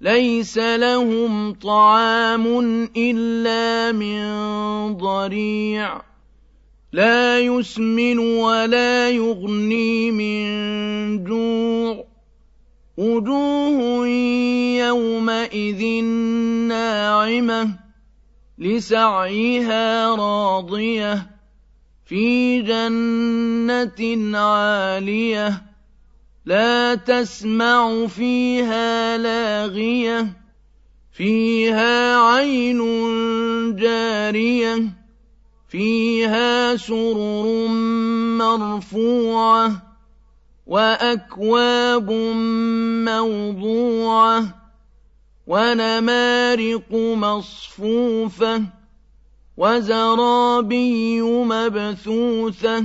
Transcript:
ليس لهم طعام إلا من ضريع. لا يسمن ولا يغني من جوع. وجوه يومئذ ناعمة لسعيها راضية في جنة عالية. لا تسمع فيها لاغية فيها عين جارية فيها سرر مرفوعة وأكواب موضوعة ونمارق مصفوفة وزرابي مبثوثة